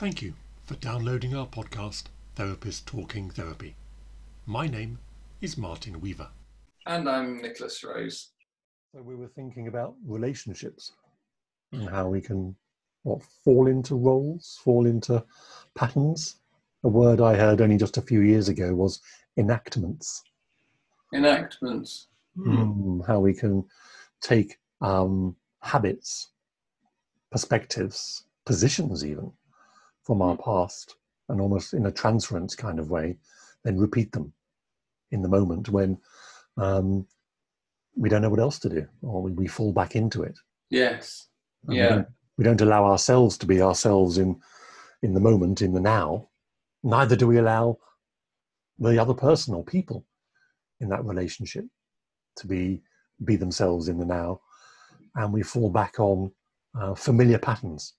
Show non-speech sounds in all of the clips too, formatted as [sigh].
Thank you for downloading our podcast, Therapist Talking Therapy. My name is Martin Weaver. And I'm Nicholas Rose. So we were thinking about relationships and how we can what fall into roles, fall into patterns. A word I heard only just a few years ago was enactments. Enactments. Mm, how we can take um, habits, perspectives, positions, even from our past, and almost in a transference kind of way, then repeat them in the moment when um, we don't know what else to do, or we, we fall back into it. Yes. And yeah. We don't, we don't allow ourselves to be ourselves in in the moment, in the now. Neither do we allow the other person or people in that relationship to be be themselves in the now, and we fall back on uh, familiar patterns.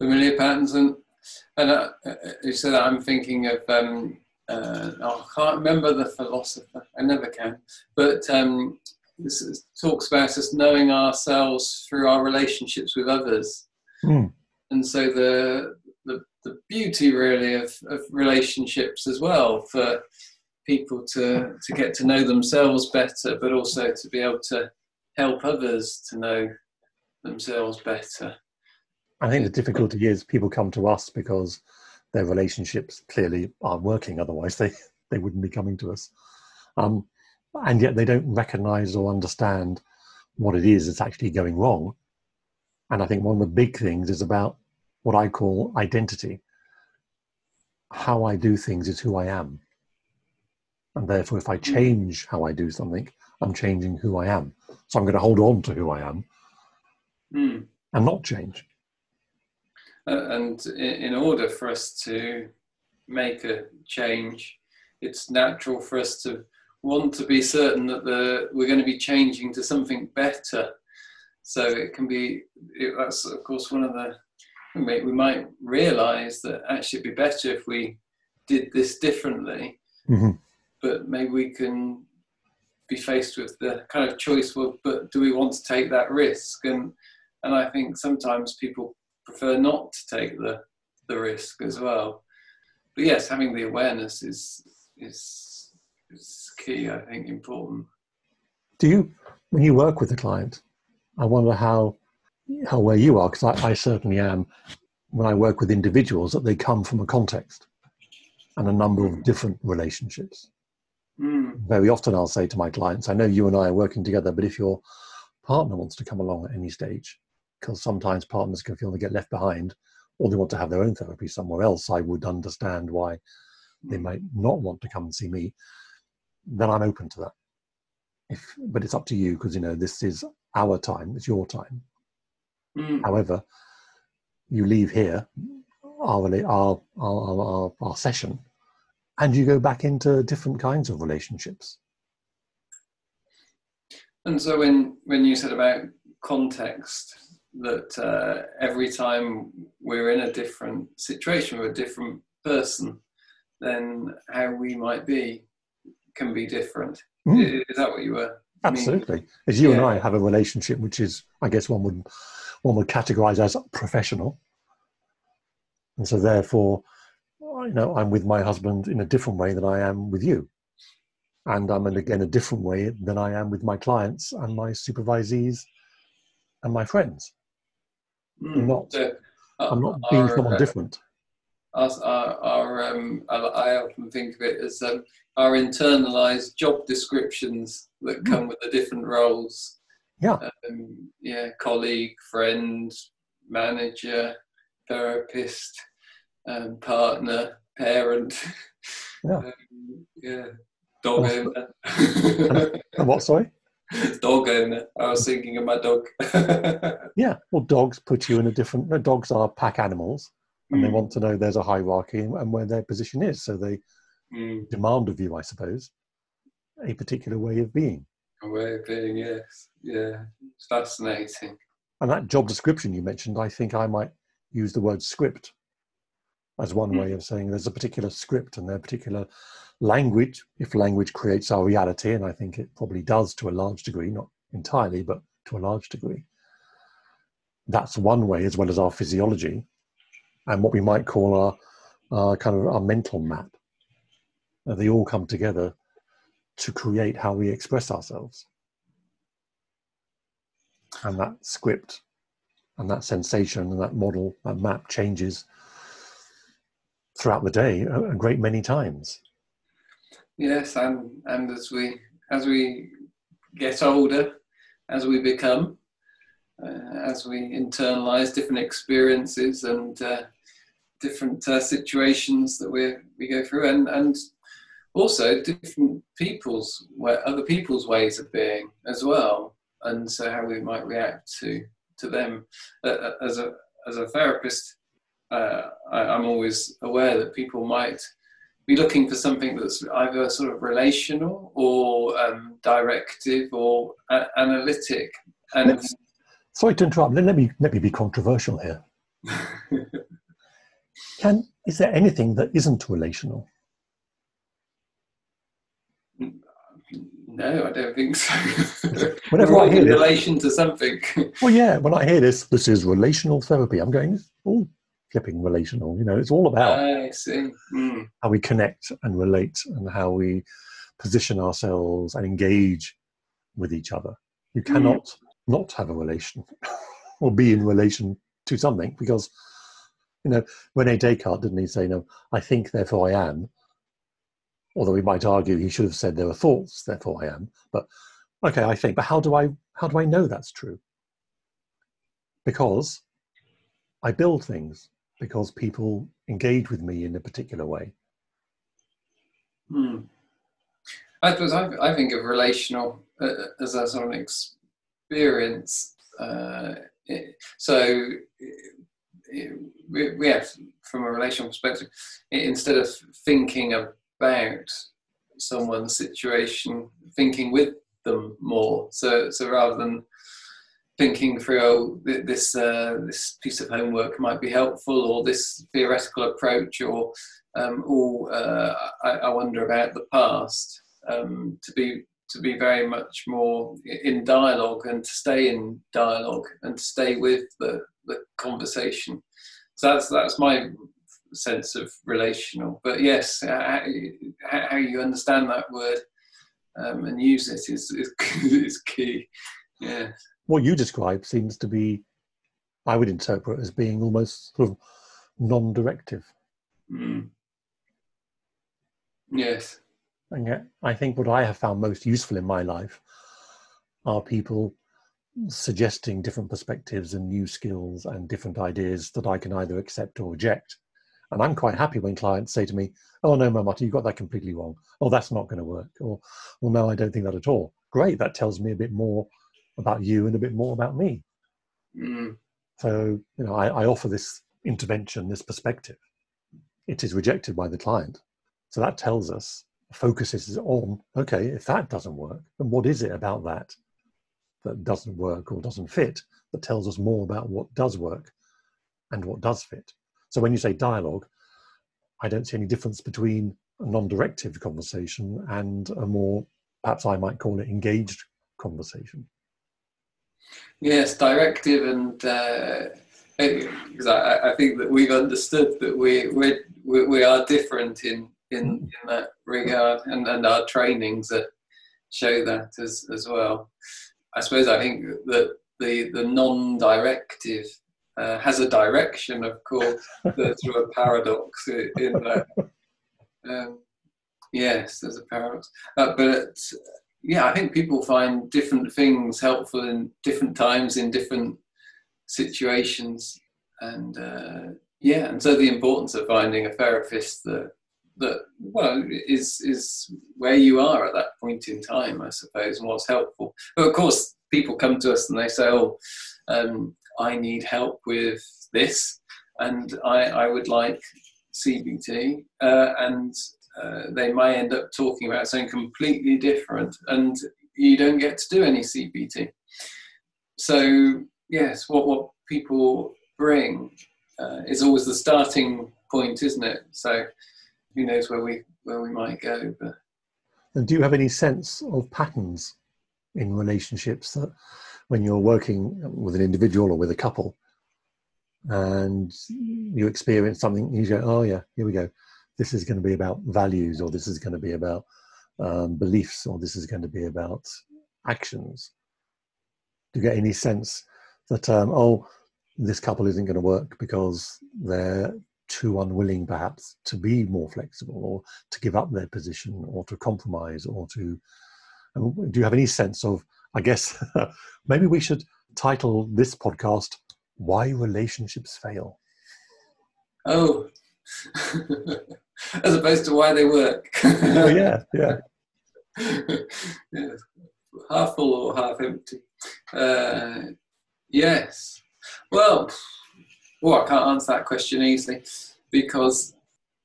Familiar patterns, and and uh, uh, you said that I'm thinking of. Um, uh, oh, I can't remember the philosopher. I never can. But um, this is, talks about us knowing ourselves through our relationships with others. Mm. And so the, the the beauty really of, of relationships as well for people to to get to know themselves better, but also to be able to help others to know themselves better. I think the difficulty is people come to us because their relationships clearly aren't working. Otherwise, they [laughs] they wouldn't be coming to us. Um, and yet they don't recognize or understand what it is that's actually going wrong. And I think one of the big things is about what I call identity. How I do things is who I am. And therefore, if I change how I do something, I'm changing who I am. So I'm going to hold on to who I am Mm. and not change. Uh, and in, in order for us to make a change, it's natural for us to want to be certain that the, we're going to be changing to something better. So it can be, it, that's of course one of the, we, we might realize that actually it'd be better if we did this differently, Mhm. but maybe we can be faced with the kind of choice, well, but do we want to take that risk? And, and I think sometimes people prefer not to take the, the risk as well. But yes, having the awareness is, is, is key, I think, important. Do you, when you work with a client, I wonder how how where you are because I, I certainly am. When I work with individuals, that they come from a context and a number of different relationships. Mm, Very often, I'll say to my clients, "I know you and I are working together, but if your partner wants to come along at any stage, because sometimes partners can feel they get left behind, or they want to have their own therapy somewhere else, I would understand why they might not want to come and see me. Then I'm open to that. If, but it's up to you because you know this is our time, it's your time. mm, However, you leave here, our, our, our, our, our session, and you go back into different kinds of relationships. And so when, when you said about context, that uh, every time we're in a different situation with a different person, then how we might be can be different. Mm. Is that what you were? meaning? Absolutely. As you and I have a relationship which is, I guess, one would one would categorize as professional, and so therefore, you know, I'm with my husband in a different way than I am with you, and I'm in again a different way than I am with my clients and my supervisees and my friends. Mm. not- uh, I'm not being our, someone uh, different. Our, our, our, um, I, often think of it as um, our internalized job descriptions that Mm. come with the different roles. Yeah. Um, yeah, colleague, friend, manager, therapist, um, partner, parent. Yeah. [laughs] Um, yeah. Dog owner. And what? Sorry. [laughs] dog owner. I was thinking of my dog. [laughs] Yeah. Well, dogs put you in a different. Dogs are pack animals, and they Mm, want to know there's a hierarchy and, and where their position is. So they mm. demand of you, I suppose, a particular way of being. A way of being, yes. Yeah. It's fascinating. And that job description you mentioned, I think I might use the word script as one Mm. way of saying there's a particular script and their particular language, if language creates our reality, and I think it probably does to a large degree, not entirely, but to a large degree. That's one way, as well as our physiology. and what we might call our, our kind of our mental map. Uh, they all come together to create how we express ourselves. And that script and that sensation and that model, that map changes throughout the day a, a great many times. Yes, and and as we as we get older, as we become, uh, as we internalize different experiences and uh, different uh, situations that we we go through, and and also different people's other people's ways of being as well, and so how we might react to to them uh, uh, as a as a therapist. Uh, I, I'm always aware that people might be looking for something that's either sort of relational or um, directive or a- analytic. And Let's, sorry to interrupt. Let me let me be controversial here. [laughs] Can is there anything that isn't relational? No, I don't think so. [laughs] Whenever I hear in this, relation to something. well, yeah, when I hear this, this is relational therapy. I'm going, oh, flipping relational. You know, it's all about Mm. how we connect and relate and how we position ourselves and engage with each other. You cannot not have a relation [laughs] or be in relation to something because, you know, Rene Descartes, didn't he say, "No, I think, therefore I am? Although we might argue he should have said there are thoughts, therefore I am. But okay, I think, but how do I how do I know that's true? Because I build things because people engage with me in a particular way. Hmm. I suppose I, I think of relational uh, as a sort of experience. Uh, it, so it, we, we have, from a relational perspective, instead of thinking about someone's situation, thinking with them more. So, so rather than thinking through oh, this uh, this piece of homework might be helpful, or this theoretical approach, or um, or uh, I, I, wonder about the past. Um, to be to be very much more in dialogue and to stay in dialogue and to stay with the, the conversation. So that's that's my sense of relational. But yes, how, how you understand that word um, and use it is, is, [laughs] is key. Yeah what you describe seems to be, I would interpret as being almost sort of non-directive. Mm. Yes. And yet, I think what I have found most useful in my life are people suggesting different perspectives and new skills and different ideas that I can either accept or reject. And I'm quite happy when clients say to me, Oh, no, Martin, you got that completely wrong. Oh, that's not going to work. Or, Well, no, I don't think that at all. Great. That tells me a bit more about you and a bit more about me. Mm. So, you know, I, I offer this intervention, this perspective. It is rejected by the client. So that tells us focuses on okay, if that doesn't work, then what is it about that that doesn't work or doesn't fit that tells us more about what does work and what does fit? So when you say dialogue, I don't see any difference between a non directive conversation and a more, perhaps I might call it engaged conversation. Yes, directive and uh, because I, I, think that we've understood that we we we are different in in, in that regard, and, and our trainings that show that as as well. I suppose I think that the the non-directive uh, has a direction, of course, [laughs] through a paradox in that. Um, yes, there's a paradox, uh, but yeah, I think people find different things helpful in different times in different situations, and uh, yeah, and so the importance of finding a therapist that that well is is where you are at that point in time, I suppose, and what's helpful. But of course, people come to us and they say, "Oh, um, I need help with this, and I, I would like CBT," uh, and uh, they may end up talking about something completely different, and you don't get to do any CBT. So yes, what what people bring uh, is always the starting point, isn't it? So who knows where we where we might go? But and do you have any sense of patterns in relationships that when you're working with an individual or with a couple, and you experience something, you go, oh yeah, here we go. This is going to be about values, or this is going to be about um, beliefs, or this is going to be about actions. Do you get any sense that, um, oh, this couple isn't going to work because they're too unwilling, perhaps, to be more flexible, or to give up their position, or to compromise, or to. do you have any sense of? I guess [laughs] maybe we should title this podcast why relationships fail. Oh, [laughs] as opposed to why they work. oh, yeah, yeah. [laughs] yeah. Half full or half empty. Uh, yes. Well, well, I can't answer that question easily because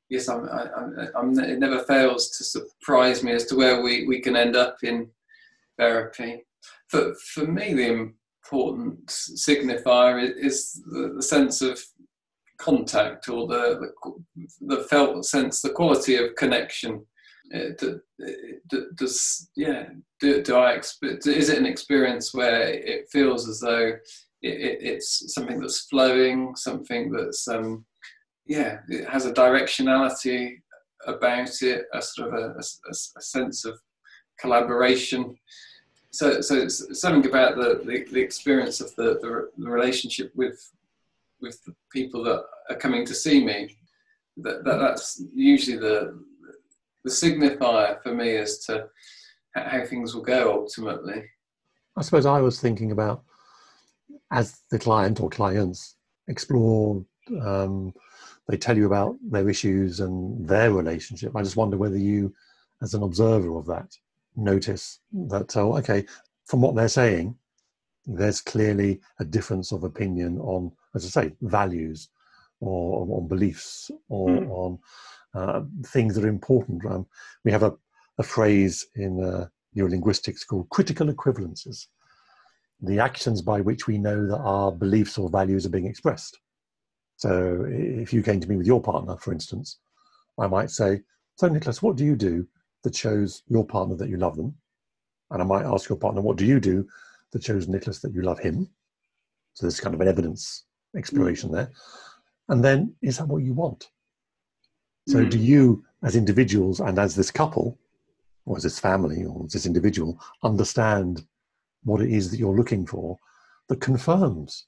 yes, I'm, I'm, I'm, it never fails to surprise me as to where we, we can end up in therapy. For, for me, the important signifier is the, the sense of contact or the, the, the felt sense, the quality of connection. does yeah? Do, do I is it an experience where it feels as though it, it, it's something that's flowing, something that's um, yeah, it has a directionality about it, a sort of a, a, a sense of collaboration so so it's something about the, the, the experience of the, the, the relationship with with the people that are coming to see me that, that that's usually the the signifier for me as to how things will go ultimately. I suppose i was thinking about as the client or clients explore um, they tell you about their issues and their relationship i just wonder whether you as an observer of that notice that, oh, okay, from what they're saying, there's clearly a difference of opinion on, as I say, values or on beliefs or mm. on uh, things that are important. Um, we have a, a phrase in uh, neurolinguistics called criterial equivalences the actions by which we know that our beliefs or values are being expressed. So if you came to me with your partner, for instance, I might say, So, Nicholas, what do you do that shows your partner that you love them. And I might ask your partner, what do you do that shows Nicholas that you love him? So there's kind of an evidence exploration mm. there. And then, is that what you want? So, mm. do you, as individuals and as this couple, or as this family, or as this individual, understand what it is that you're looking for that confirms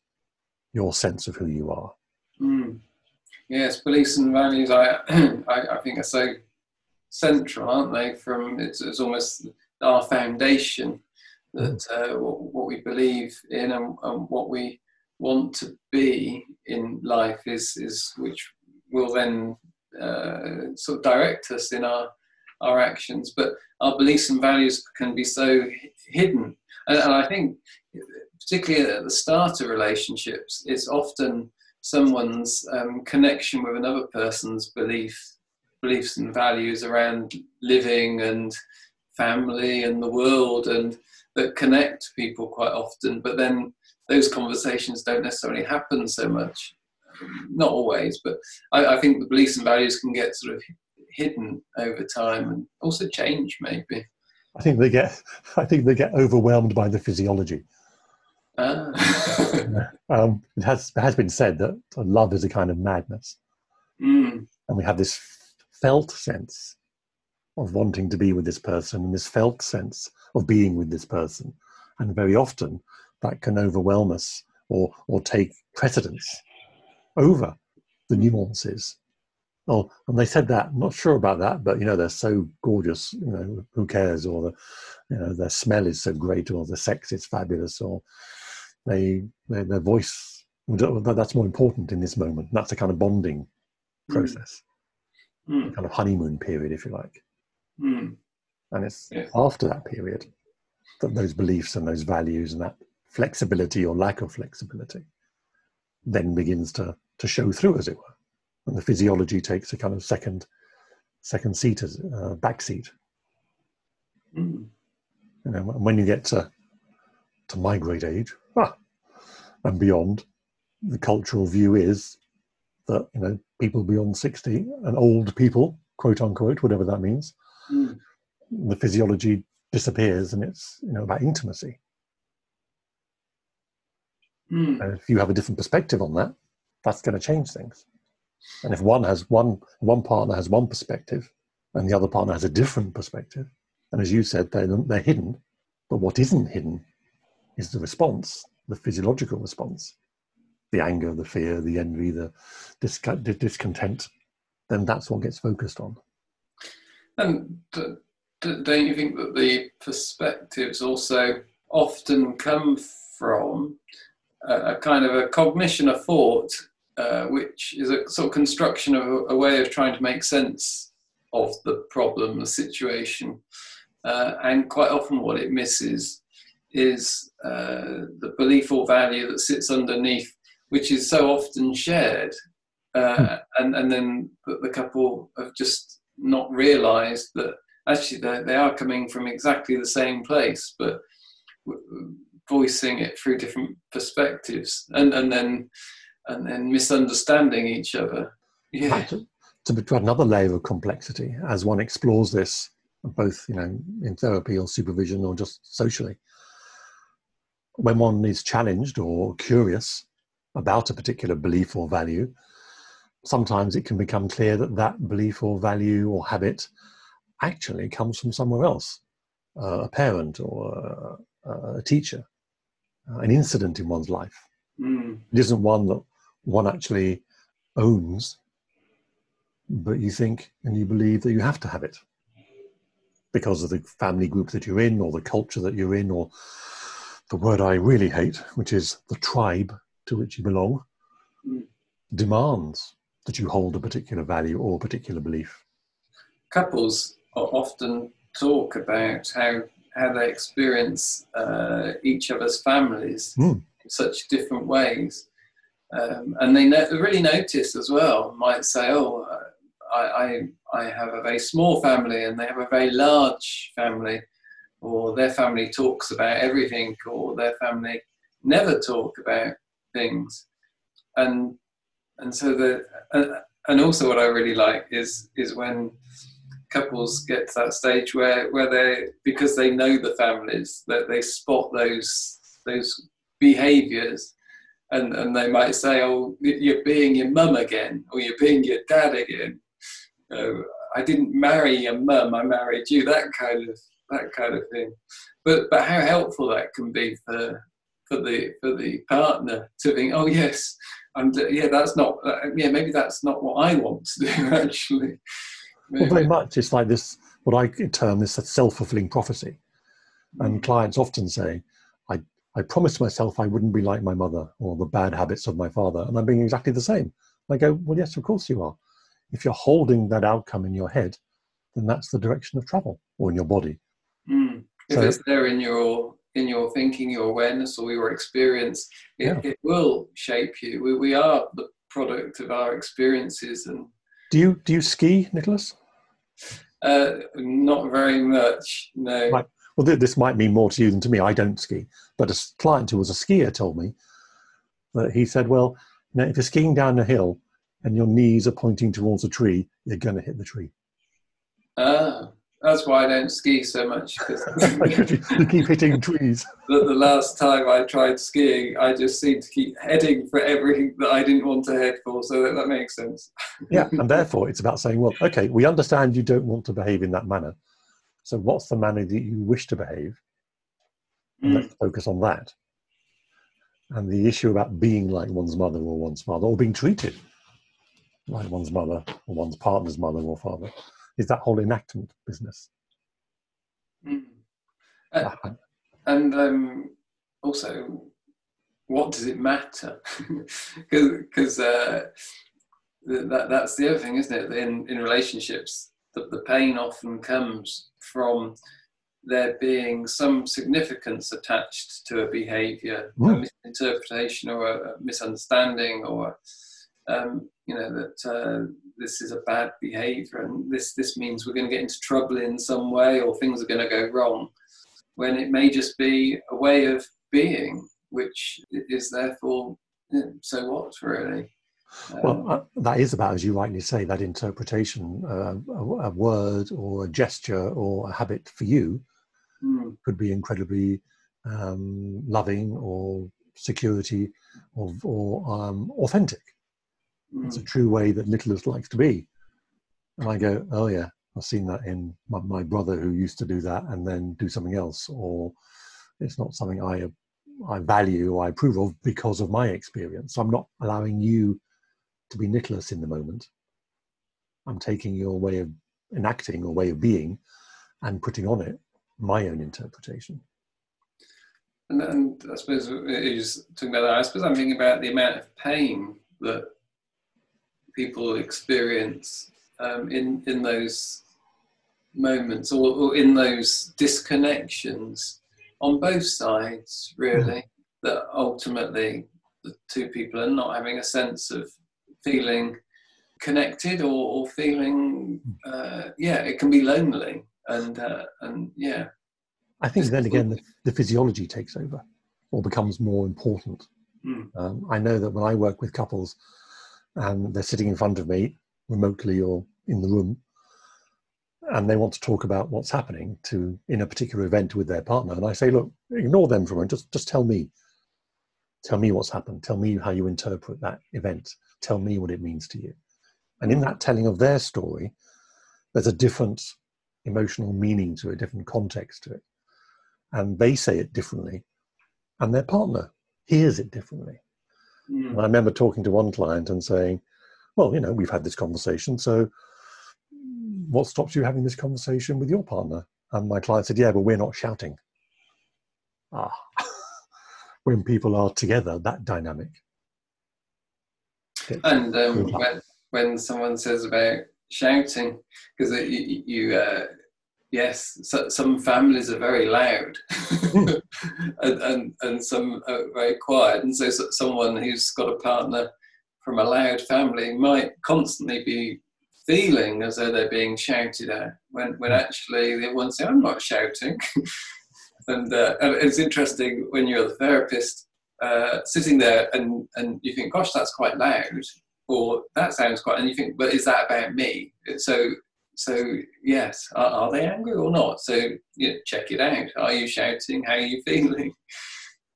your sense of who you are? Mm. Yes, beliefs and values, I, [clears throat] I, I think are so central, aren't they? From it's, it's almost our foundation that uh, what, what, we believe in and, and, what we want to be in life is is which will then uh, sort of direct us in our our actions. But our beliefs and values can be so hidden, and, and I think particularly at the start of relationships, it's often someone's um, connection with another person's belief beliefs and values around living and family and the world and that connect people quite often but then those conversations don't necessarily happen so much. Not always but I, I, think the beliefs and values can get sort of hidden over time and also change maybe. I think they get [laughs] i think they get overwhelmed by the physiology. Ah. [laughs] um, it has it has been said that love is a kind of madness. Mm. and we have this felt sense of wanting to be with this person and this felt sense of being with this person. And very often that can overwhelm us or, or take precedence over the nuances. Oh, and they said that. I'm not sure about that, but you know they're so gorgeous. You know who cares? Or the, you know their smell is so great, or the sex is fabulous, or they, they their voice. That's more important in this moment. That's a kind of bonding hmm. process mm. kind of honeymoon period, if you like. Mm. And it's after that period that those beliefs and those values and that flexibility or lack of flexibility then begins to, to show through, as it were. And the physiology takes a kind of second second seat as uh, back seat. Mm. You know, when you get to to my great age ah, and beyond, the cultural view is that you know people beyond 60 and old people quote unquote whatever that means mm. the physiology disappears and it's you know about intimacy mm. if you have a different perspective on that that's going to change things. And if one has one one partner has one perspective, and the other partner has a different perspective, and as you said, they're, they're hidden. But what isn't hidden is the response, the physiological response, the anger, the fear, the envy, the, the discontent. Then that's what gets focused on. And don't you think that the perspectives also often come from a, a kind of a cognition of thought, uh, which is a sort of construction of a, a, way of trying to make sense of the problem, the situation, uh, and quite often what it misses is uh, the belief or value that sits underneath, which is so often shared. Uh, hmm. and, and then the, the couple have just not realized that actually they are coming from exactly the same place, but voicing it through different perspectives, and and then and then misunderstanding each other. Yeah. To, to add another layer of complexity as one explores this, both you know in therapy or supervision or just socially. When one is challenged or curious about a particular belief or value, sometimes it can become clear that that belief or value or habit actually comes from somewhere else uh, a parent or a, a teacher, uh, an incident in one's life. Mm. It isn't one that one actually owns, but you think and you believe that you have to have it because of the family group that you're in or the culture that you're in or the word I really hate, which is the tribe to which you belong, mm. demands that you hold a particular value or a particular belief. Couples often talk about how how they experience uh, each other's families mm. in such different ways, um, and they no- really notice as well. Might say, "Oh, I, I I have a very small family, and they have a very large family." Or their family talks about everything, or their family never talk about things, and and so the and, and also what I really like is is when couples get to that stage where where they because they know the families that they spot those those behaviors. And and they might say oh you're being your mum again or you're being your dad again. Uh, i didn't marry your mum i married you that kind of that kind of thing. But but how helpful that can be for for the for the partner to think oh yes and uh, yeah that's not uh, yeah maybe that's not what i want to do [laughs] actually well, very much. It's like this, what I term this self fulfilling prophecy. And mm. clients often say, I, I promised myself I wouldn't be like my mother or the bad habits of my father, and I'm being exactly the same. I go, Well, yes, of course you are. If you're holding that outcome in your head, then that's the direction of travel or in your body. Mm. If so, it's there in your in your thinking, your awareness, or your experience, it, yeah. it will shape you. We, we are the product of our experiences and do you do you ski, Nicholas? Uh, not very much, no. Right. Well, this might mean more to you than to me. I don't ski, but a client who was a skier told me that he said, "Well, you know, if you're skiing down a hill and your knees are pointing towards a tree, you're going to hit the tree." Ah, that's why I don't ski so much because [laughs] [laughs] you keep hitting trees. The, the, last time I tried skiing, I just seemed to keep heading for everything that I didn't want to head for. So that, that makes sense. [laughs] yeah, and therefore it's about saying, well, okay, we understand you don't want to behave in that manner. So what's the manner that you wish to behave? Mm. let's focus on that. And the issue about being like one's mother or one's father, or being treated like one's mother or one's partner's mother or father is that whole enactment business. Mm. Uh, and um, also, what does it matter? [laughs] Because uh, that, that's the other thing, isn't it? In, in relationships, that the pain often comes from there being some significance attached to a behavior, mm. a misinterpretation or a misunderstanding, or um, you know that uh, this is a bad behavior and this this means we're going to get into trouble in some way or things are going to go wrong. When it may just be a way of being which is therefore you know, so what really? Um, well uh, that is about as you rightly say that interpretation uh, a, a, word or a gesture or a habit for you mm. could be incredibly um, loving or security or, or um, authentic Mm. It's a true way that Nicholas likes to be. And I go, oh yeah, I've seen that in my, my, brother who used to do that and then do something else, or it's not something I I value or I approve of because of my experience. So I'm not allowing you to be Nicholas in the moment. I'm taking your way of enacting or way of being and putting on it my own interpretation. And, and I suppose you just talking about that. I suppose I'm thinking about the amount of pain that people experience um, in in those moments or, or, in those disconnections on both sides, really. Mm. That ultimately the two people are not having a sense of feeling connected or, or feeling, uh, yeah, it can be lonely and uh, and yeah. I think then again the, the, physiology takes over or becomes more important. Mm. Um, I know that when I work with couples and they're sitting in front of me remotely or in the room and they want to talk about what's happening to in a particular event with their partner. And i say look ignore them for a moment. Just just tell me. Tell me what's happened. Tell me how you interpret that event. Tell me what it means to you. And in that telling of their story there's a different emotional meaning to it different context to it. And they say it differently and their partner hears it differently mm. and i remember talking to one client and saying well you know we've had this conversation so what stops you having this conversation with your partner? And my client said, yeah, but we're not shouting. Ah, [laughs] when people are together, that dynamic. And um, when, when someone says about shouting, because you, you uh, yes, so, some families are very loud hmm. [laughs] and, and, and, some are very quiet. And so, so someone who's got a partner from a loud family might constantly be feeling as though they're being shouted at when, when hmm. actually they want to say, I'm not shouting. [laughs] and, uh, and, it's interesting when you're the therapist uh, sitting there and, and you think, gosh, that's quite loud, or that sounds quite, and you think, but is that about me? So, so yes, are, are they angry or not? So check it out. Are you shouting? How are you feeling?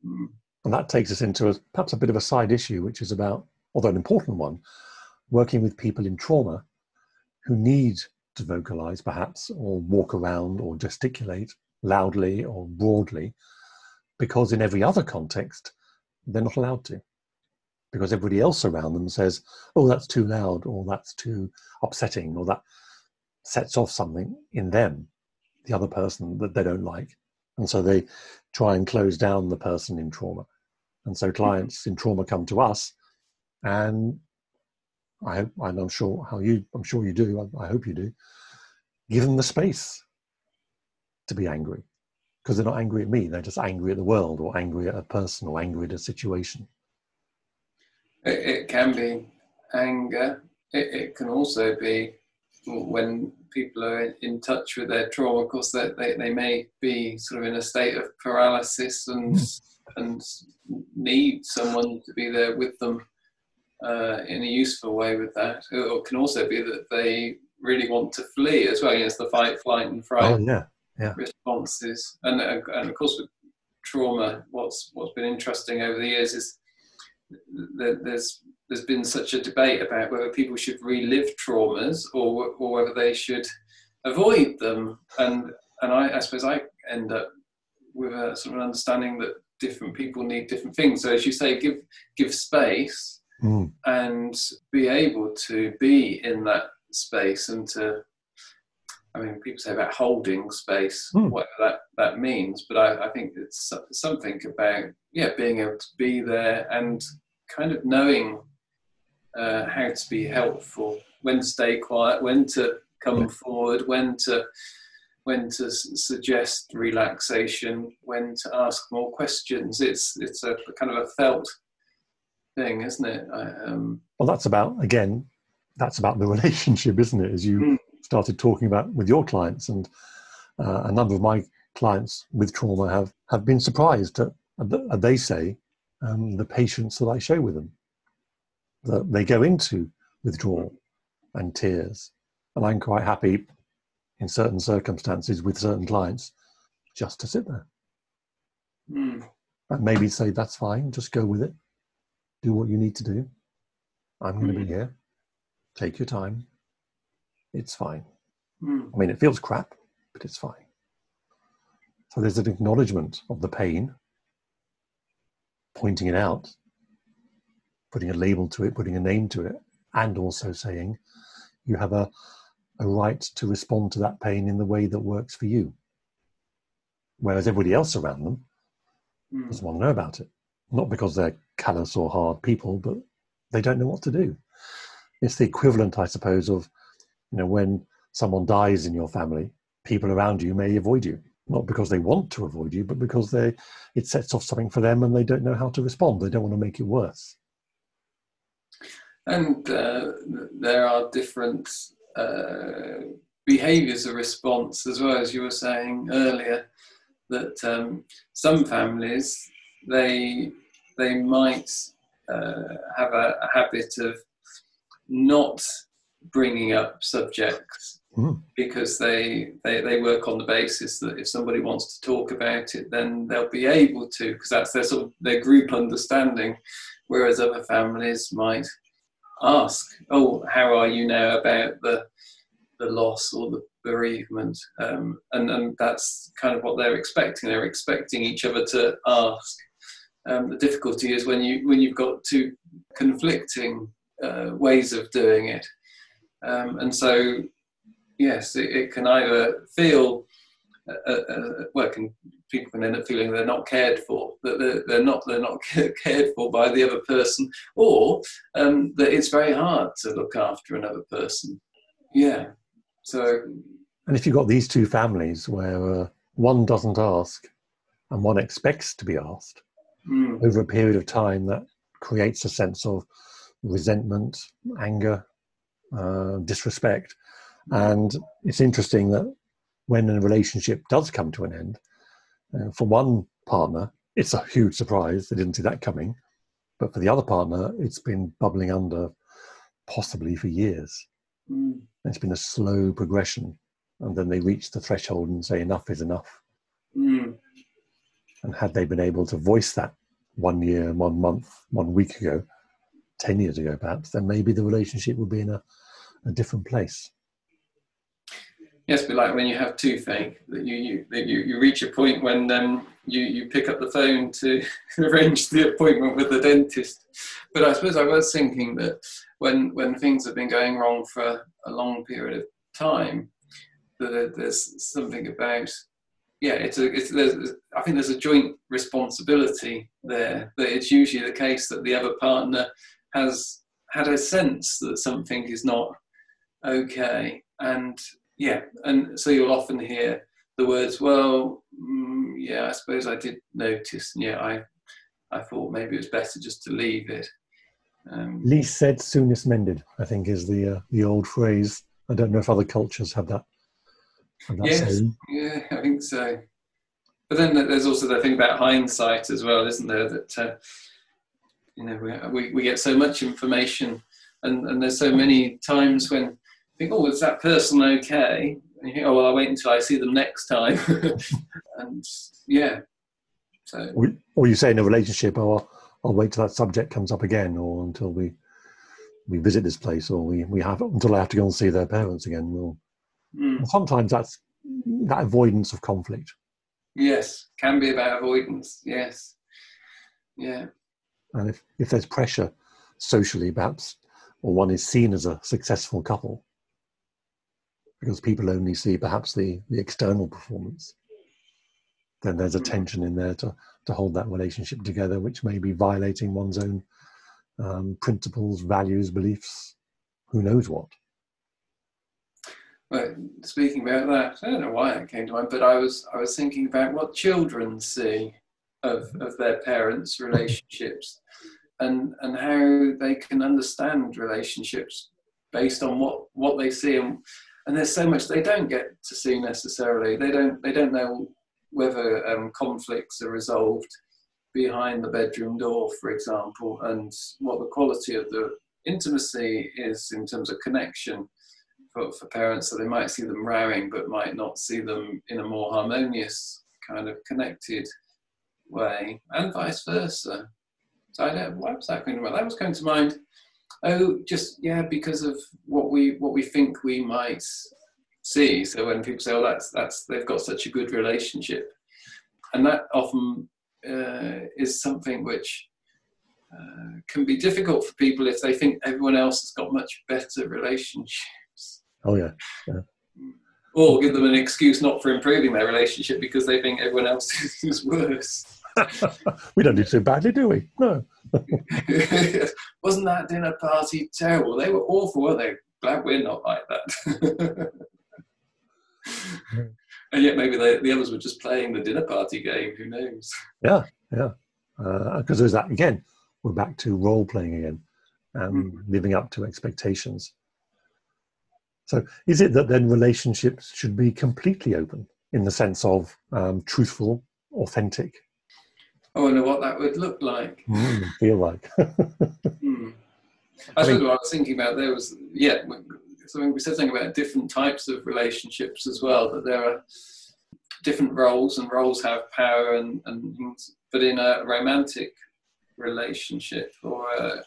Hmm. And that takes us into a, perhaps a bit of a side issue, which is about, although an important one, working with people in trauma who need to vocalize, perhaps, or walk around or gesticulate loudly or broadly, because in every other context, they're not allowed to. Because everybody else around them says, oh, that's too loud, or that's too upsetting, or that sets off something in them, the other person that they don't like. And so they try and close down the person in trauma. And so mm-hmm. clients in trauma come to us and I hope, and I'm sure how you, I'm sure you do. I, I hope you do. Give them the space to be angry, because they're not angry at me. They're just angry at the world, or angry at a person, or angry at a situation. It, it can be anger. It, it, can also be when people are in touch with their trauma. Of course, they, they, they may be sort of in a state of paralysis and and need someone to be there with them uh, in a useful way with that. It can also be that they really want to flee as well. You know, it's the fight, flight, and fright oh, yeah. Yeah. responses. And, uh, and of course, with trauma, what's what's been interesting over the years is that there's there's been such a debate about whether people should relive traumas or or whether they should avoid them. And and I, I suppose I end up with a sort of an understanding that different people need different things. So as you say, give give space mm. and be able to be in that space and to I mean, people say about holding space, mm. whatever that, that means, but I, I think it's something about, yeah, being able to be there and kind of knowing uh, how to be helpful, when to stay quiet, when to come yeah. forward, when to when to suggest relaxation, when to ask more questions. It's it's a kind of a felt thing, isn't it? I, um... Well, that's about again, that's about the [laughs] relationship, isn't it? As you mm. started talking about with your clients, and uh, a number of my clients with trauma have have been surprised at, at they say um, the patience that I show with them. That they go into withdrawal and tears, and I'm quite happy in certain circumstances with certain clients just to sit there. Mm. And maybe say that's fine, just go with it do what you need to do. I'm going to be here. Take your time. It's fine. Mm. I mean, it feels crap, but it's fine. So there's an acknowledgement of the pain, pointing it out, putting a label to it, putting a name to it, and also saying you have a, a right to respond to that pain in the way that works for you. Whereas everybody else around them Mm. doesn't want to know about it. Not because they're callous or hard people, but they don't know what to do. It's the equivalent, I suppose, of you know when someone dies in your family, people around you may avoid you, not because they want to avoid you, but because they it sets off something for them and they don't know how to respond. They don't want to make it worse. And uh, there are different uh, behaviours of response as well, as you were saying earlier. That um, some families they they might uh, have a, a, habit of not bringing up subjects Mm. because they, they they work on the basis that if somebody wants to talk about it, then they'll be able to because that's their sort of their group understanding. Whereas other families might ask, "Oh, how are you now about the the loss or the bereavement?" Um, and and that's kind of what they're expecting. They're expecting each other to ask. Um, the difficulty is when you when you've got two conflicting uh, ways of doing it, um, and so yes, it, it can either feel uh, uh, well, can, people can end up feeling they're not cared for, that they're, they're not they're not [laughs] cared for by the other person, or um, that it's very hard to look after another person. Yeah. So. And if you've got these two families where uh, one doesn't ask and one expects to be asked mm, over a period of time, that creates a sense of resentment, anger, uh, disrespect. And it's interesting that when a relationship does come to an end, uh, for one partner, it's a huge surprise. They didn't see that coming. But for the other partner, it's been bubbling under possibly for years. mm, It's been a slow progression. And then they reach the threshold and say, enough is enough. mm, And had they been able to voice that one year, one month, one week ago, 10 years ago perhaps, then maybe the relationship would be in a, a different place. Yes, but like when you have toothache, that you you that you, you reach a point when um, you you pick up the phone to [laughs] arrange the appointment with the dentist. But I suppose I was thinking that when when things have been going wrong for a long period of time, that there's something about yeah, it's a it's there's, I think there's a joint responsibility there. That it's usually the case that the other partner has had a sense that something is not okay and yeah, and so you'll often hear the words, "Well, mm, yeah, I suppose I did notice, and yeah, I, I thought maybe it was better just to leave it." Um, Least said, soonest mended. I think is the uh, the old phrase. I don't know if other cultures have that. Have that Yes. saying. yeah, I think so. But then there's also the thing about hindsight as well, isn't there? That uh, you know we, we we get so much information, and and there's so many times when think, "Oh, is that person okay?" And you think, "Oh, well, I'll wait until I see them next time." [laughs] and yeah, so Or, or you say in a relationship, "Oh, I'll, I'll wait till that subject comes up again, or until we we visit this place, or we we have until I have to go and see their parents again." Well, mm, and sometimes that's that avoidance of conflict. yes, can be about avoidance. Yes, yeah, And if, if there's pressure socially, perhaps, or one is seen as a successful couple, because people only see perhaps the, the external performance, then there's a tension in there to, to hold that relationship together, which may be violating one's own um, principles, values, beliefs, who knows what. Well, speaking about that, I don't know why it came to mind, but I was I was thinking about what children see of of their parents' relationships, [laughs] and and how they can understand relationships based on what what they see, and and there's so much they don't get to see necessarily. They don't they don't know whether um, conflicts are resolved behind the bedroom door, for example, and what the quality of the intimacy is in terms of connection for, for parents. So they might see them rowing, but might not see them in a more harmonious, kind of connected way, and vice versa. So I don't, why was that going to mind? That was going to mind oh, just yeah, because of what we what we think we might see. So when people say, "Oh, that's that's they've got such a good relationship," and that often uh, is something which uh, can be difficult for people if they think everyone else has got much better relationships. Oh yeah. yeah. Or give them an excuse not for improving their relationship because they think everyone else [laughs] is worse. [laughs] we don't do so badly, do we? No. [laughs] Wasn't that dinner party terrible? They were awful, weren't they? Glad we're not like that. [laughs] and yet maybe they, the others were just playing the dinner party game. Who knows? Yeah, yeah. Because uh, there's that again. We're back to role playing again, and mm. living up to expectations. So, is it that then relationships should be completely open in the sense of um, truthful, authentic? I wonder what that would look like. Mm, feel like. [laughs] mm. I, I suppose what I was thinking about there was, yeah, something we said something about different types of relationships as well. That there are different roles, and roles have power, and, and things. But in a romantic relationship, or a, a,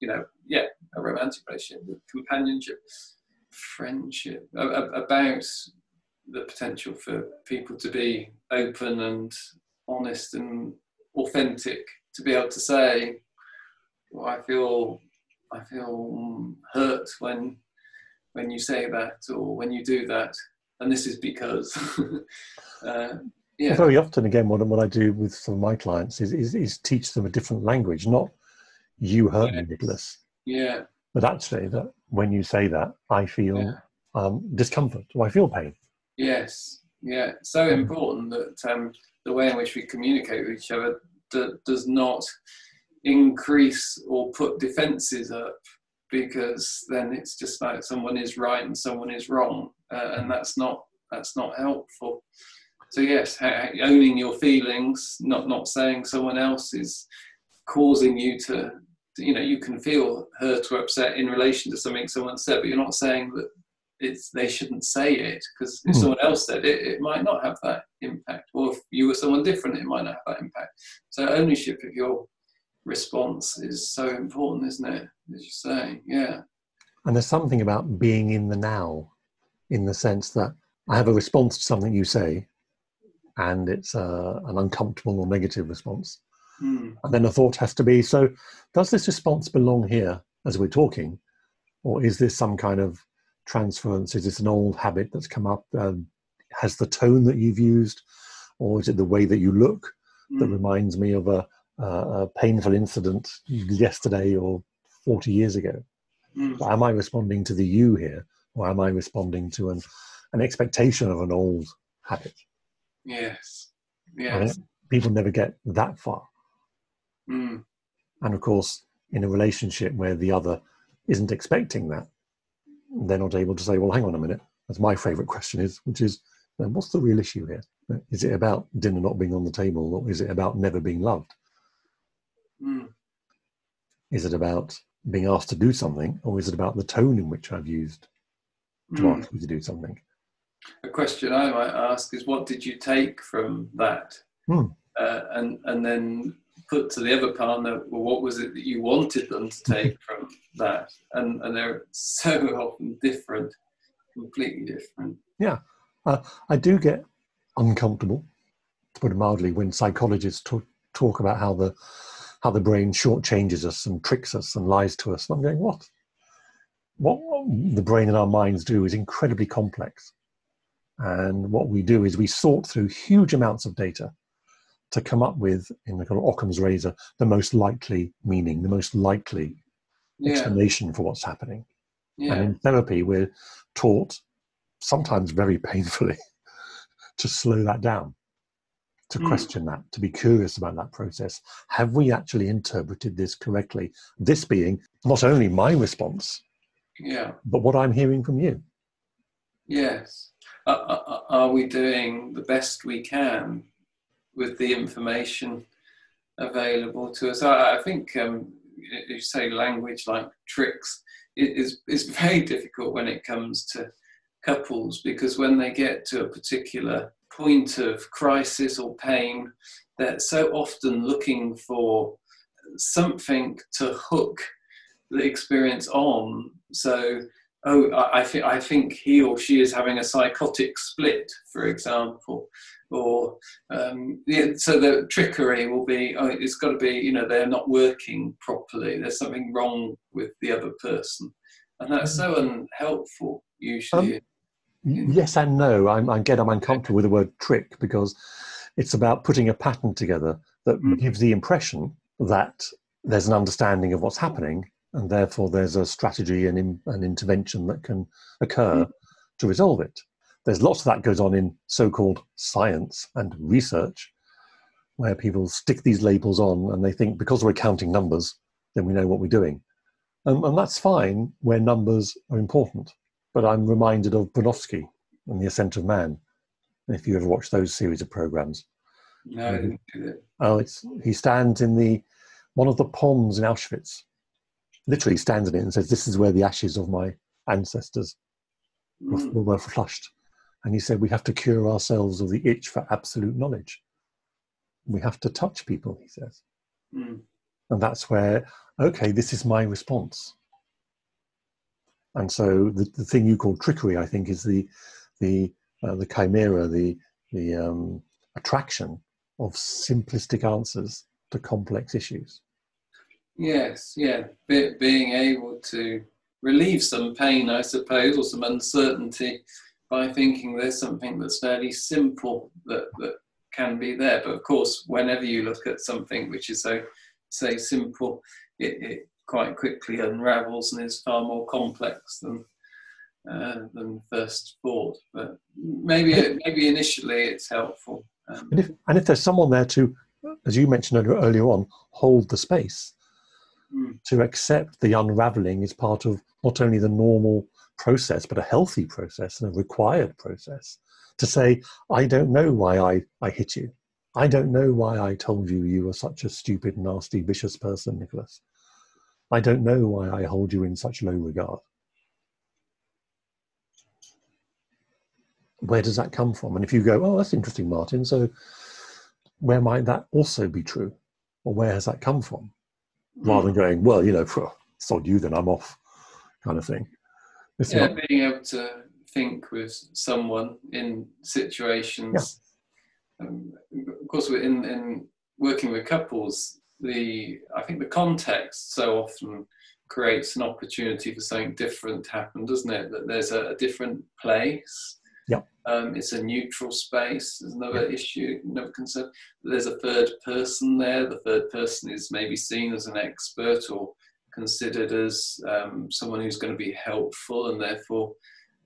you know, yeah, a romantic relationship, companionship, friendship, about the potential for people to be open and honest and authentic, to be able to say, well, I feel I feel hurt when when you say that or when you do that, and this is because. [laughs] uh, yeah. Well, very often, again, what, what I do with some of my clients is, is, is teach them a different language, not you hurt me, Nicholas. Yeah. But actually, that when you say that, I feel yeah. um, discomfort or I feel pain. Yes. Yeah. So important that um, the way in which we communicate with each other d- does not increase or put defenses up because then it's just like someone is right and someone is wrong, uh, and that's not that's not helpful. So yes, owning your feelings, not not saying someone else is causing you to, you know, you can feel hurt or upset in relation to something someone said, but you're not saying that it's they shouldn't say it because if mm. someone else said it, it might not have that impact, or if you were someone different, it might not have that impact. So ownership of your response is so important, isn't it? As you say, yeah. And there's something about being in the now, in the sense that I have a response to something you say, and it's uh, an uncomfortable or negative response. Mm. And then a thought has to be so, does this response belong here as we're talking? Or is this some kind of transference? Is this an old habit that's come up? Um, has the tone that you've used? Or is it the way that you look mm. that hmm. reminds me of a, uh, a painful incident yesterday or 40 years ago? Mm. Am I responding to the you here, or am I responding to an, an expectation of an old habit? Yes. Yes. People never get that far. Mm. And of course, in a relationship where the other isn't expecting that, they're not able to say, well, hang on a minute. That's my favorite question is, which is, what's the real issue here? Is it about dinner not being on the table, or is it about never being loved? Mm. Is it about being asked to do something, or is it about the tone in which I've used to mm. ask you to do something? A question I might ask is, what did you take from that? Mm. Uh, and and then put to the other partner, well, what was it that you wanted them to take [laughs] from that? And and they're so often different, completely different. Yeah, uh, I do get uncomfortable, to put it mildly, when psychologists talk, talk about how the how the brain shortchanges us and tricks us and lies to us. And I'm going, what? What the brain and our minds do is incredibly complex. And what we do is we sort through huge amounts of data to come up with, in the kind of Occam's razor, the most likely meaning, the most likely yeah. explanation for what's happening. Yeah. And in therapy, we're taught, sometimes very painfully, [laughs] to slow that down to mm. question that, to be curious about that process. Have we actually interpreted this correctly? This being not only my response, yeah, but what I'm hearing from you. Yes. Uh, uh, are we doing the best we can with the information available to us? I, I think um, you say language like tricks is is [laughs] very difficult when it comes to couples because when they get to a particular point of crisis or pain, they're so often looking for something to hook the experience on. So, oh, I, I, th- I think he or she is having a psychotic split, for example. Or um, yeah, so the trickery will be oh, it's got to be you know they're not working properly. There's something wrong with the other person, and that's so unhelpful usually. Um, yes and no. I'm again I'm uncomfortable with the word trick because it's about putting a pattern together that mm. gives the impression that there's an understanding of what's happening and therefore there's a strategy and in, an intervention that can occur mm. to resolve it. There's lots of that goes on in so-called science and research, where people stick these labels on and they think because we're counting numbers, then we know what we're doing, and, and that's fine where numbers are important. But I'm reminded of Bronowski and the Ascent of Man. If you ever watch those series of programs, no, I didn't do that. Oh, it's he stands in the one of the ponds in Auschwitz. Literally stands in it and says, "This is where the ashes of my ancestors mm. were, were flushed." And he said, "We have to cure ourselves of the itch for absolute knowledge. We have to touch people." He says, mm. and that's where, okay, this is my response. And so the, the thing you call trickery, I think, is the the uh, the chimera, the the um, attraction of simplistic answers to complex issues. Yes, yeah, Be- being able to relieve some pain, I suppose, or some uncertainty by thinking there's something that's fairly simple that, that can be there. But of course, whenever you look at something which is so, say, simple, it, it quite quickly unravels and is far more complex than uh, than first thought. But maybe maybe initially it's helpful. Um, and, if, and if there's someone there to, as you mentioned earlier on, hold the space, mm. to accept the unraveling is part of not only the normal process, but a healthy process and a required process. To say, I don't know why I, I hit you. I don't know why I told you you were such a stupid, nasty, vicious person, Nicholas. I don't know why I hold you in such low regard. where does that come from? And if you go, oh, that's interesting, Martin. So where might that also be true? Or where has that come from? Rather than hmm. going, well, you know, sod you, then I'm off, kind of thing. It's yeah, not... being able to think with someone in situations. Yeah. Um, of course, in, in working with couples, the I think the context so often creates an opportunity for something different to happen, doesn't it? That there's a, a different place yeah. Um, it's a neutral space. There's another issue, another concern. There's a third person there. The third person is maybe seen as an expert or considered as um, someone who's going to be helpful, and therefore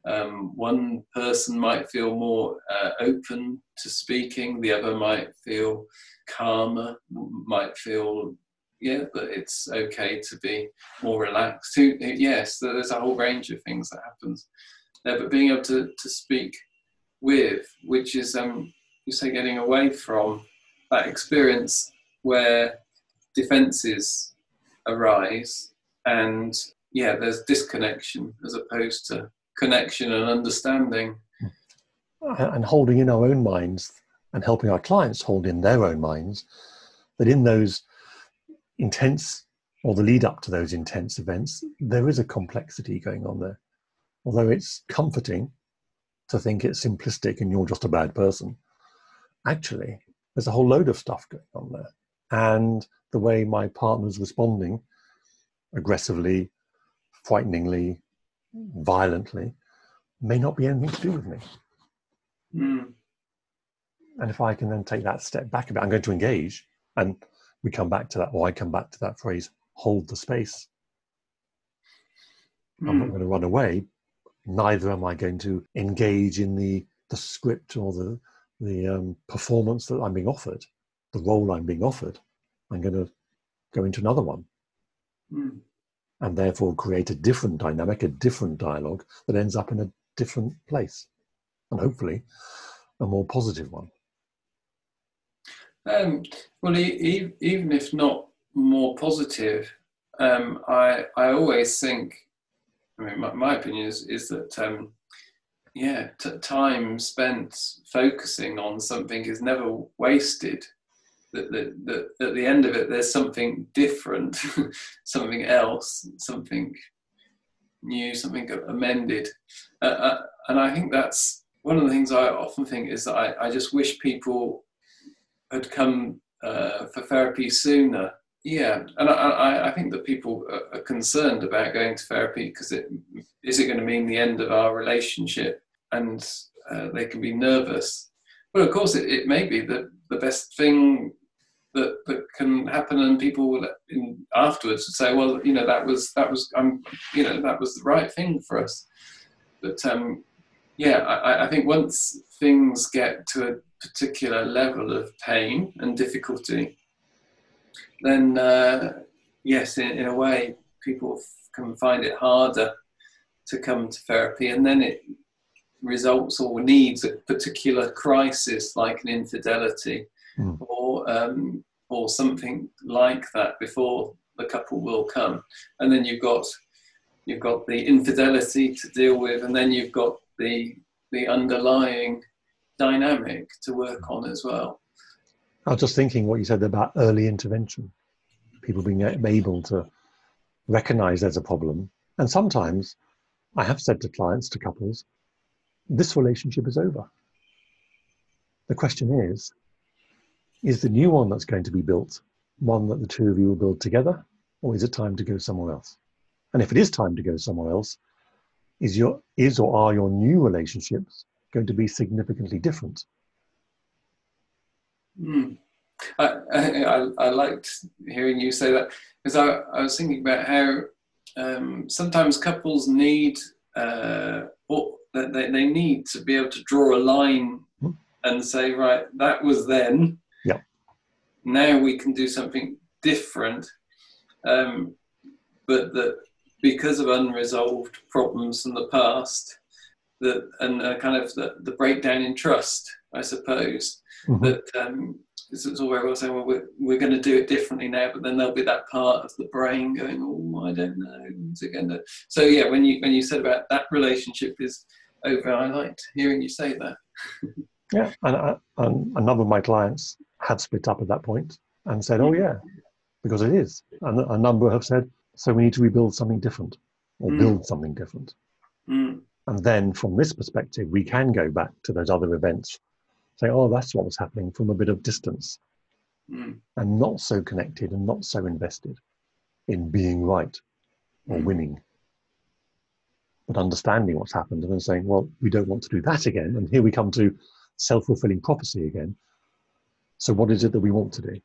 um, one person might feel more uh, open to speaking. The other might feel calmer. Might feel yeah that it's okay to be more relaxed. Yes, there's a whole range of things that happens there, but being able to, to speak with, which is, um, you say, getting away from that experience where defenses arise and, yeah, there's disconnection as opposed to connection and understanding. And holding in our own minds and helping our clients hold in their own minds that in those intense or the lead up to those intense events, there is a complexity going on there although it's comforting to think it's simplistic and you're just a bad person, actually, there's a whole load of stuff going on there. And the way my partner's responding aggressively, frighteningly, violently may not be anything to do with me. Mm. And if I can then take that step back a bit, I'm going to engage. And we come back to that, or I come back to that phrase hold the space. Mm. I'm not hmm. going to run away, neither am I going to engage in the, the script or the, the um, performance that I'm being offered, the role I'm being offered. I'm going to go into another one. Mm. And therefore create a different dynamic, a different dialogue that ends up in a different place. And hopefully a more positive one. Um, well, e- even if not more positive, um, I, I always think I mean, my, my opinion is, is that, um, yeah, t- time spent focusing on something is never wasted. that, that, that at the end of it there's something different, [laughs] something else, something new, something amended. Uh, uh, and I think that's one of the things I often think is that I, I just wish people had come uh, for therapy sooner. Yeah, and I, I, think that people are concerned about going to therapy because it is it going to mean the end of our relationship, and uh, they can be nervous. But of course, it, it may be the the best thing that that can happen, and people will in, afterwards say, "Well, you know, that was that was um, you know, that was the right thing for us." But um, yeah, I, I think once things get to a particular level of pain and difficulty, then uh, yes, in, in a way, people can find it harder to come to therapy, and then it results or needs a particular crisis like an infidelity mm. or um, or something like that before the couple will come, and then you've got you've got the infidelity to deal with, and then you've got the the underlying dynamic to work on as well. I was just thinking what you said about early intervention, people being able to recognize there's a problem, and sometimes I have said to clients, to couples, this relationship is over. The question is, is the new one that's going to be built one that the two of you will build together, or is it time to go somewhere else? And if it is time to go somewhere else, is your is or are your new relationships going to be significantly different? Mm. I, I, I, liked hearing you say that because I, I was thinking about how um, sometimes couples need uh, or they, they need to be able to draw a line mm. and say right that was then yeah now we can do something different um, but that because of unresolved problems in the past that and uh, kind of the, the breakdown in trust i suppose mm-hmm. that um, it's, it's all very well saying well we're, we're going to do it differently now but then there'll be that part of the brain going oh i don't know is it going to so yeah when you when you said about that relationship is over i liked hearing you say that [laughs] yeah and, uh, and a number of my clients had split up at that point and said oh yeah because it is and a number have said so we need to rebuild something different or mm. build something different. Mm. And then from this perspective, we can go back to those other events, say, oh, that's what was happening from a bit of distance mm. and not so connected and not so invested in being right or mm. winning. But understanding what's happened and then saying, well, we don't want to do that again. And here we come to self fulfilling prophecy again. So, what is it that we want to do?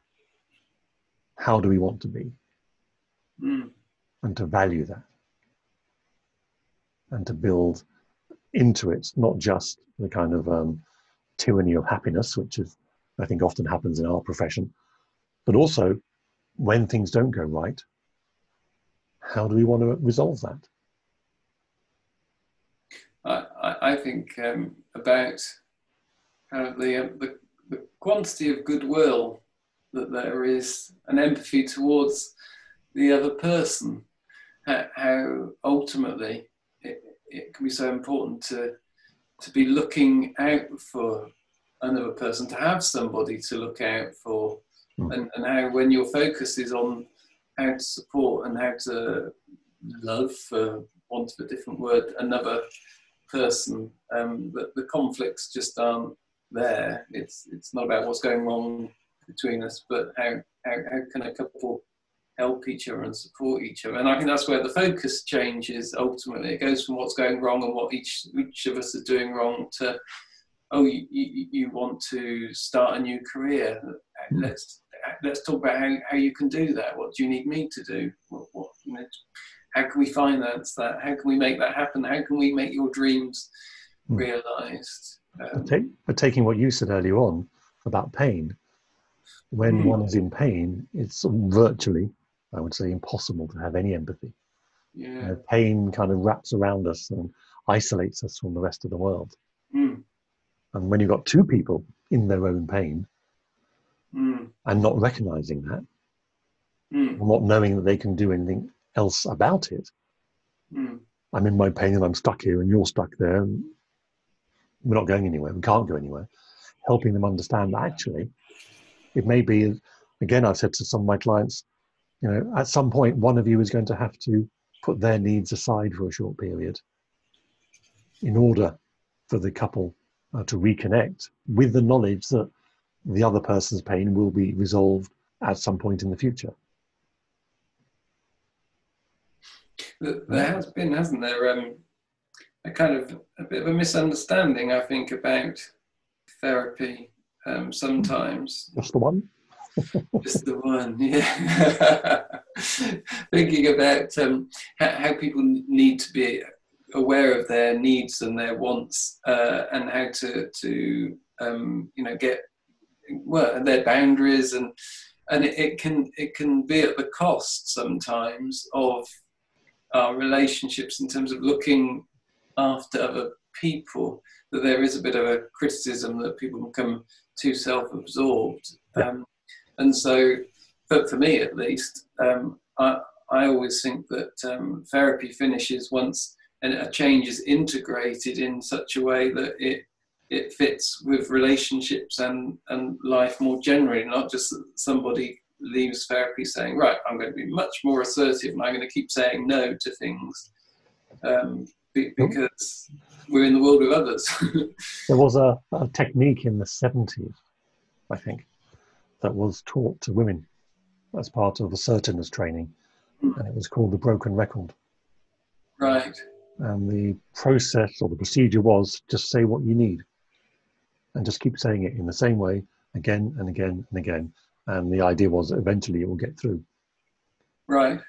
How do we want to be? Mm and to value that and to build into it not just the kind of um, tyranny of happiness, which is I think often happens in our profession, but also when things don't go right, how do we want to resolve that? I, I think um, about kind of the, uh, the, the quantity of goodwill that there is, an empathy towards the other person how, ultimately it, it can be so important to to be looking out for another person, to have somebody to look out for, mm. and, and how when your focus is on how to support and how to love, for want of a different word, another person, um, that the conflicts just aren't there. It's it's not about what's going wrong between us, but how how, how can a couple help each other and support each other. And I think that's where the focus changes ultimately. It goes from what's going wrong and what each each of us is doing wrong to oh you, you, you want to start a new career. Hmm. Let's let's talk about how, how you can do that. What do you need me to do? What, what you know, how can we finance that? How can we make that happen? How can we make your dreams hmm. realized? Um, but, take, but taking what you said earlier on about pain, when mm. one is in pain, it's virtually I would say impossible to have any empathy. Yeah. You know, pain kind of wraps around us and isolates us from the rest of the world. Mm. And when you've got two people in their own pain mm. and not recognizing that, mm. not knowing that they can do anything else about it, hmm. I'm in my pain and I'm stuck here and you're stuck there and we're not going anywhere. We can't go anywhere. Helping them understand that actually It may be, again, I've said to some of my clients, you know, at some point, one of you is going to have to put their needs aside for a short period in order for the couple uh, to reconnect with the knowledge that the other person's pain will be resolved at some point in the future. There has been, hasn't there, um, a kind of a bit of a misunderstanding, I think, about therapy um, sometimes. Just the one? Just the one, [laughs] yeah. Thinking about um, how, how, people need to be aware of their needs and their wants uh, and how to, to um, you know, get well, their boundaries and and it, it, can it can be at the cost sometimes of our relationships in terms of looking after other people that there is a bit of a criticism that people become too self-absorbed yeah. um, and so but for me at least um, I, I always think that um, therapy finishes once and a change is integrated in such a way that it it fits with relationships and and life more generally not just somebody leaves therapy saying right i'm going to be much more assertive and i'm going to keep saying no to things um, because we're in the world with others. [laughs] there was a, a, technique in the 70s, I think, that was taught to women as part of assertiveness training, mm. and it was called the broken record. Right. And the process or the procedure was just say what you need and just keep saying it in the same way again and again and again. And the idea was eventually it will get through. Right.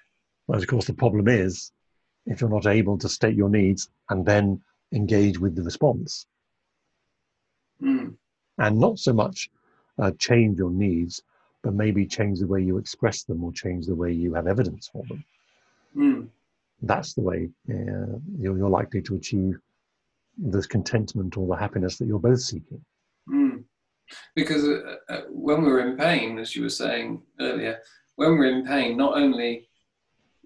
But of course, the problem is if you're not able to state your needs and then engage with the response. Mm. And not so much uh, change your needs, but maybe change the way you express them or change the way you have evidence for them. Mm. That's the way uh, you're, you're, likely to achieve this contentment or the happiness that you're both seeking. Mm. Because uh, uh when we're in pain, as you were saying earlier, when we're in pain, not only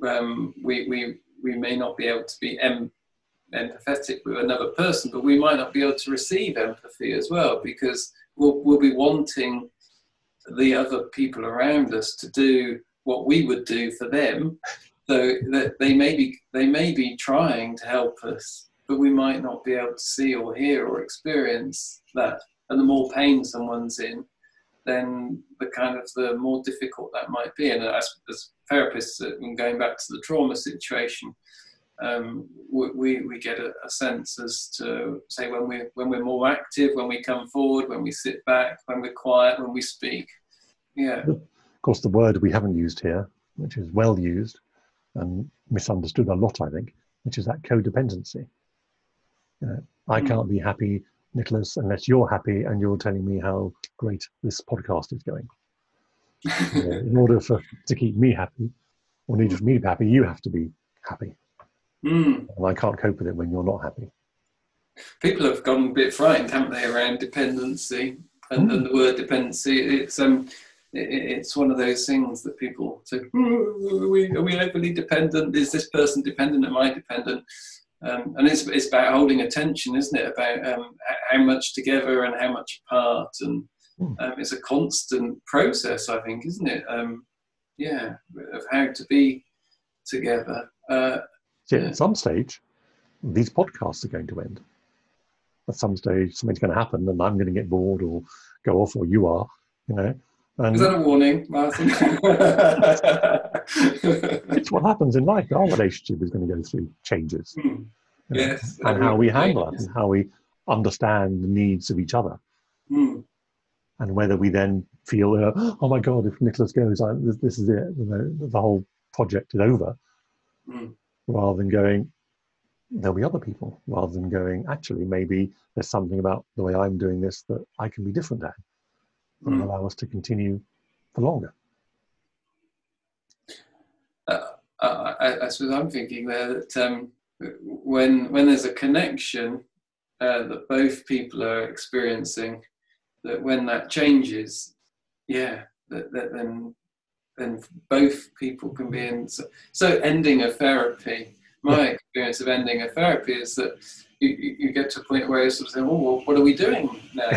um, we, we we may not be able to be em- empathetic with another person, but we might not be able to receive empathy as well because we'll, we'll be wanting the other people around us to do what we would do for them. So that they may be they may be trying to help us, but we might not be able to see or hear or experience that. And the more pain someone's in, then the kind of the more difficult that might be. And as, as therapists, uh, and going back to the trauma situation, um, we, we get a, a, sense as to say when we when we're more active, when we come forward, when we sit back, when we're quiet, when we speak. Yeah. Of course, the word we haven't used here, which is well used and misunderstood a lot, I think, which is that codependency. You know, I mm. can't be happy Nicholas, unless you're happy and you're telling me how great this podcast is going. [laughs] in order for to keep me happy, or need for me to be happy, you have to be happy. Mm. And I can't cope with it when you're not happy. People have gone a bit frightened, haven't they, around dependency and, mm. and the word dependency. It's um, it, it's one of those things that people say, are we, are we overly dependent? Is this person dependent? Am I dependent? Um, and it's, it's about holding attention, isn't it? About um, how much together and how much apart, and hmm. um, it's a constant process, I think, isn't it? Um, yeah, of how to be together. Uh, yeah, at some stage, these podcasts are going to end. At some stage, something's going to happen, and I'm going to get bored or go off, or you are, you know. And Is that a warning, Martin? [laughs] it's what happens in life. Our relationship is going to go through changes. Mm. Yes. and how we handle it and how we understand the needs of each other. Mm. And whether we then feel, uh, oh my God, if Nicholas goes, I, this, this, is it, you know, the whole project is over. Mm. Rather than going, there'll be other people, rather than going, actually, maybe there's something about the way I'm doing this that I can be different at and mm. allow us to continue for longer. Uh, I, I, suppose I'm thinking there that um, when when there's a connection uh, that both people are experiencing, that when that changes, yeah, that, that then then both people can be in. So, so ending a therapy, my experience of ending a therapy is that you, you get to a point where you're sort of saying, "Oh, well, what are we doing now?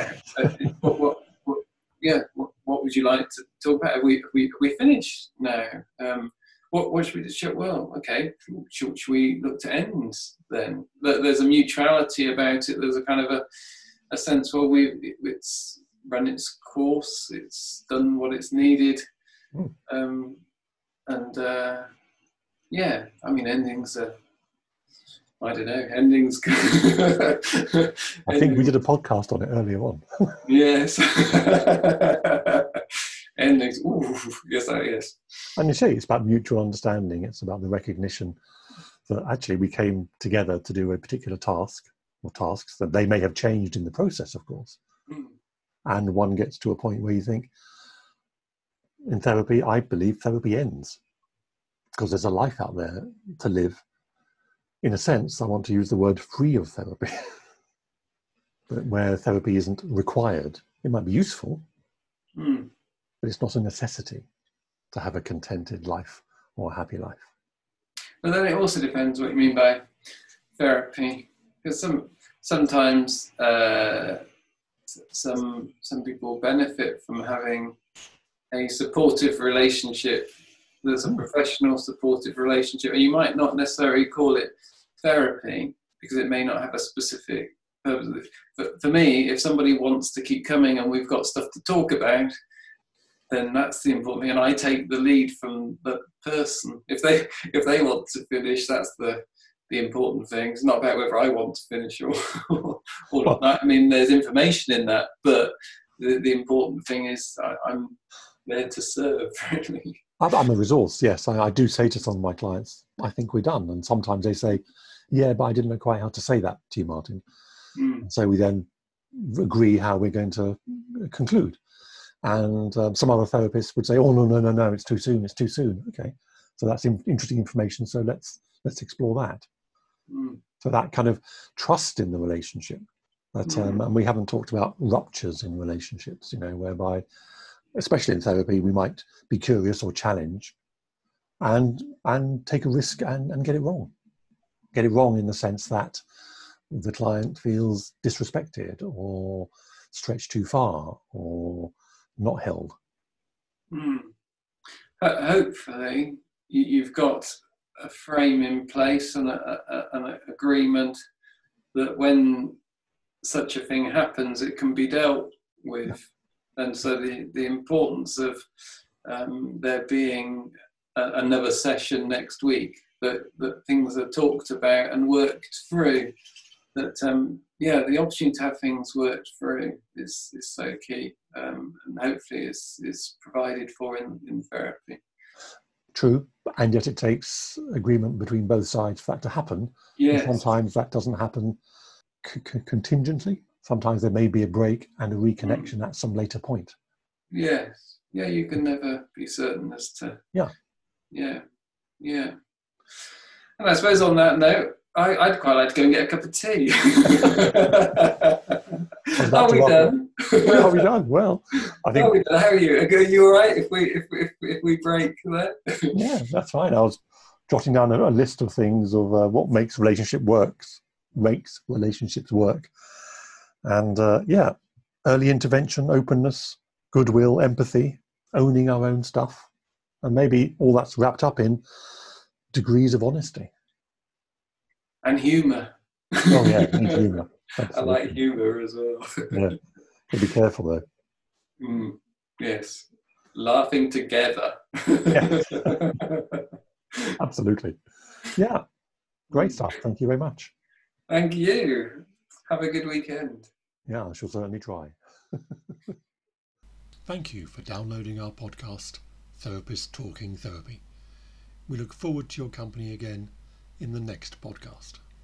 what, what, what, yeah, what, what would you like to talk about? Are we, are we, are we finished now? Um, what, what should we do? Well, okay, should, should we look to end then? There's a mutuality about it. There's a kind of a, a sense, well, we, it's run its course, it's done what it's needed. Mm. Um, and uh, yeah, I mean, endings are I don't know, endings. [laughs] I think we did a podcast on it earlier on. [laughs] yes. endings. Ooh, yes, yes. And you say it's about mutual understanding. It's about the recognition that actually we came together to do a particular task or tasks that they may have changed in the process, of course. Mm. And one gets to a point where you think, in therapy, I believe therapy ends because there's a life out there to live in a sense, I want to use the word free of therapy, [laughs] but where therapy isn't required. It might be useful, mm. but it's not a necessity to have a contented life or a happy life. But then it also depends what you mean by therapy, because some sometimes uh, some some people benefit from having a supportive relationship. There's a hmm. professional supportive relationship, and you might not necessarily call it therapy because it may not have a specific purpose. But for me, if somebody wants to keep coming and we've got stuff to talk about, then that's the important thing. And I take the lead from the person. If they [laughs] if they want to finish, that's the the important thing. It's not about whether I want to finish or [laughs] or not. I mean, there's information in that, but the, the important thing is I, am there to serve. [laughs] Really, I'm a resource. Yes, I, I do say to some of my clients, I think we're done, and sometimes they say, yeah, but I didn't know quite how to say that to you, Martin. Mm. So we then agree how we're going to conclude. And um, some other therapists would say, "Oh no, no, no, no! It's too soon. It's too soon." Okay, so that's in- interesting information. So let's let's explore that. Mm. So that kind of trust in the relationship. That, mm. um, and we haven't talked about ruptures in relationships. You know, whereby, especially in therapy, we might be curious or challenge, and and take a risk and, and get it wrong get it wrong in the sense that the client feels disrespected or stretched too far or not held. Hmm. Hopefully, you've got a frame in place and a, a, an agreement that when such a thing happens, it can be dealt with. And so, the, the importance of um, there being a, another session next week that, that things are talked about and worked through. That um, yeah, the opportunity to have things worked through is, is so key, um, and hopefully is is provided for in, in therapy. True, and yet it takes agreement between both sides for that to happen. Yes. sometimes that doesn't happen c- c- contingently. Sometimes there may be a break and a reconnection mm. at some later point. Yes. Yeah, you can never be certain as to. Yeah. Yeah. Yeah. And I suppose on that note, I, would quite like to go and get a cup of tea. [laughs] [laughs] are we done? are we done? Well, I think. Are done How are you? Are you all right if we if, if, if we break that? [laughs] yeah, that's fine. I was jotting down a, a list of things of uh, what makes relationship works, makes relationships work, and uh, yeah, early intervention, openness, goodwill, empathy, owning our own stuff, and maybe all that's wrapped up in degrees of honesty and humour. Oh yeah, and [laughs] humour. I like humour as well. [laughs] yeah, but be careful though. Mm, yes, laughing together. [laughs] Absolutely. Yeah, great stuff. Thank you very much. Thank you. Have a good weekend. Yeah, I shall certainly try. [laughs] Thank you for downloading our podcast, Therapist Talking Therapy. We look forward to your company again in the next podcast.